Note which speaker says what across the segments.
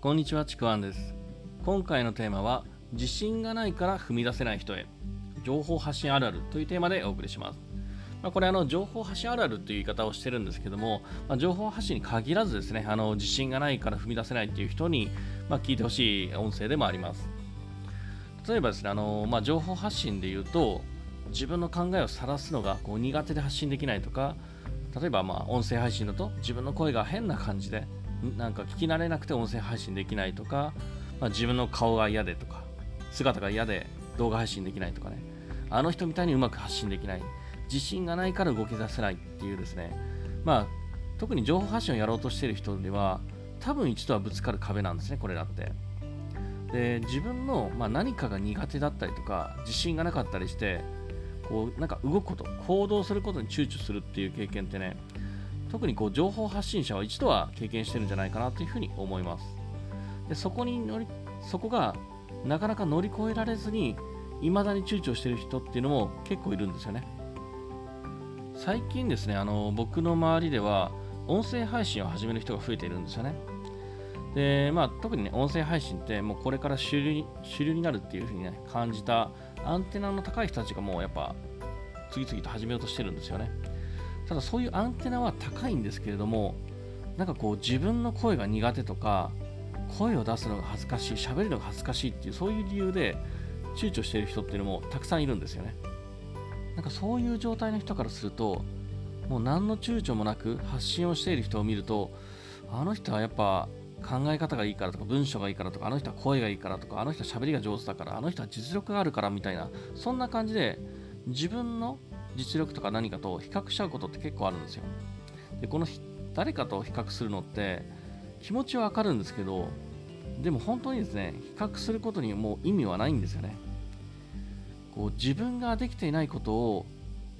Speaker 1: こんにちはちくわんです。今回のテーマは自信がないから踏み出せない人へ。情報発信あるあるというテーマでお送りします。まあ、これあの情報発信あるあるという言い方をしてるんですけども、まあ、情報発信に限らずですねあの自信がないから踏み出せないっていう人に、まあ、聞いてほしい音声でもあります。例えばですねあの、まあ、情報発信で言うと自分の考えを晒すのがこう苦手で発信できないとか例えばまあ音声配信だと自分の声が変な感じでなんか聞き慣れなくて音声配信できないとか、まあ、自分の顔が嫌でとか姿が嫌で動画配信できないとかね。あの人みたいにうまく発信できない。自信がないから動き出せないっていうですね。まあ特に情報発信をやろうとしている人では多分一度はぶつかる壁なんですねこれだって。で自分の、まあ、何かが苦手だったりとか自信がなかったりしてこうなんか動くこと行動することに躊躇するっていう経験ってね特にこう情報発信者は一度は経験してるんじゃないかなというふうに思います。でそこに乗りそこがなかなか乗り越えられずに未だに躊躇してる人っていうのも結構いるんですよね。最近ですねあの僕の周りでは音声配信を始める人が増えているんですよね。でまあ、特にね、音声配信ってもうこれから主流に主流になるっていうふうに、ね、感じたアンテナの高い人たちがもうやっぱ次々と始めようとしてるんですよね。ただそういうアンテナは高いんですけれども、なんかこう自分の声が苦手とか、声を出すのが恥ずかしい、喋るのが恥ずかしいっていうそういう理由で躊躇している人っていうのもたくさんいるんですよね。なんかそういう状態の人からすると、もう何の躊躇もなく発信をしている人を見ると、あの人はやっぱ考え方がいいからとか文章がいいからとかあの人は声がいいからとかあの人は喋りが上手だからあの人は実力があるからみたいなそんな感じで自分の実力とか何かと比較しちゃうことって結構あるんですよでこの誰かと比較するのって気持ちはわかるんですけどでも本当にですね比較することにもう意味はないんですよねこう自分ができていないことを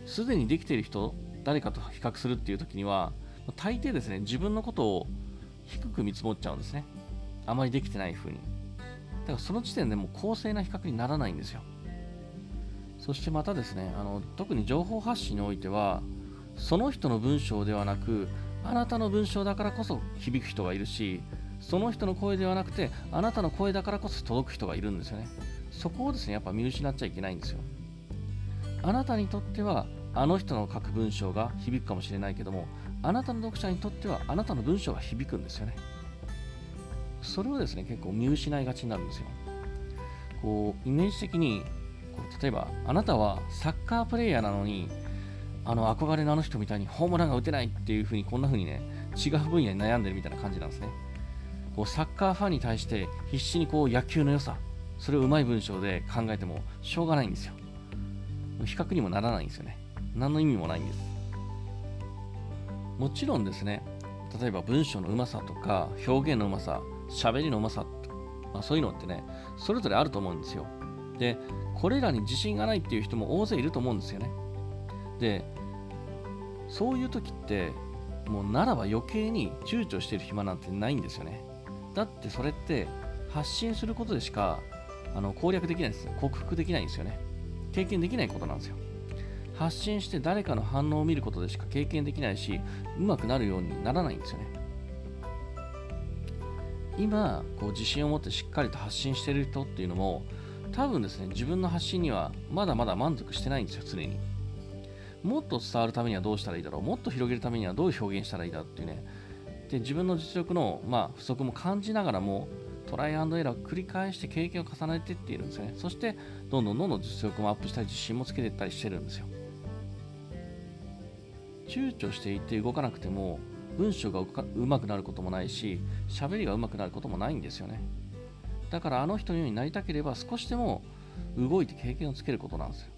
Speaker 1: すでにできている人誰かと比較するっていう時には大抵ですね自分のことを低く見積もっちゃうんですね。あまりできてない風に。だからその時点でもう公正な比較にならないんですよ。そしてまたですね、あの特に情報発信においては、その人の文章ではなく、あなたの文章だからこそ響く人がいるし、その人の声ではなくて、あなたの声だからこそ届く人がいるんですよね。そこをですね、やっぱ見失っちゃいけないんですよ。あなたにとっては、あの人の書く文章が響くかもしれないけども、あなたの読者にとってはあなたの文章が響くんですよね。それをですね、結構見失いがちになるんですよ。こう、イメージ的に、例えば、あなたはサッカープレイヤーなのに、あの憧れのあの人みたいにホームランが打てないっていう風にこんな風にね、違う分野に悩んでるみたいな感じなんですね。こうサッカーファンに対して必死にこう野球の良さ、それをうまい文章で考えてもしょうがないんですよ。比較にもならないんですよね。何の意味もないんです。もちろんですね、例えば文章のうまさとか表現のうまさ、喋りのうまさ、まあ、そういうのってね、それぞれあると思うんですよ。で、これらに自信がないっていう人も大勢いると思うんですよね。で、そういう時って、もうならば余計に躊躇してる暇なんてないんですよね。だってそれって発信することでしかあの攻略できないんですよ。克服できないんですよね。経験できないことなんですよ。発信して誰かの反応を見ることでしか経験できないしうまくなるようにならないんですよね今こう自信を持ってしっかりと発信してる人っていうのも多分ですね自分の発信にはまだまだ満足してないんですよ常に。もっと伝わるためにはどうしたらいいだろうもっと広げるためにはどう表現したらいいだっていうね。で自分の実力の、まあ、不足も感じながらもトライアンドエラーを繰り返して経験を重ねていっているんですよね。そしてどんどんどんどん実力もアップしたり自信もつけていったりしてるんですよ。躊躇していて動かなくても文章がうまくなることもないし喋りがうまくなることもないんですよね。だからあの人のようになりたければ少しでも動いて経験をつけることなんですよ。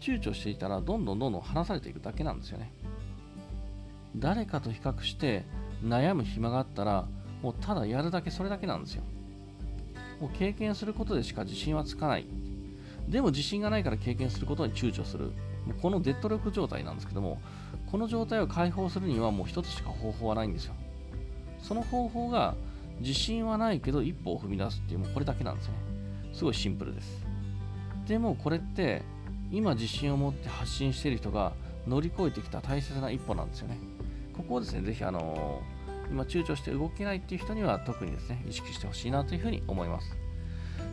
Speaker 1: 躊躇していたらどんどんどんどん離されていくだけなんですよね。誰かと比較して悩む暇があったらもうただやるだけそれだけなんですよ。もう経験することでしか自信はつかない。でも自信がないから経験することに躊躇する。このデッドロック状態なんですけどもこの状態を解放するにはもう一つしか方法はないんですよ。その方法が自信はないけど一歩を踏み出すっていうもうこれだけなんですねすごいシンプルですでもこれって今自信を持って発信している人が乗り越えてきた大切な一歩なんですよねここをですねぜひあの今躊躇して動けないっていう人には特にですね、意識してほしいなというふうに思います。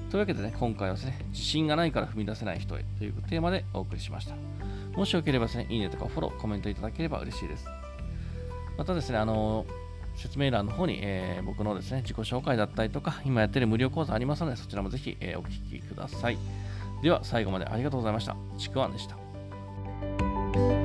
Speaker 1: というわけでね、今回はですね、自信がないから踏み出せない人へというテーマでお送りしました。もしよければですね、いいねとかフォロー、コメントいただければ嬉しいです。またですね、あの説明欄の方に、えー、僕のですね、自己紹介だったりとか、今やってる無料講座ありますので、そちらもぜひ、えー、お聴きください。では、最後までありがとうございました。ちくわんでした。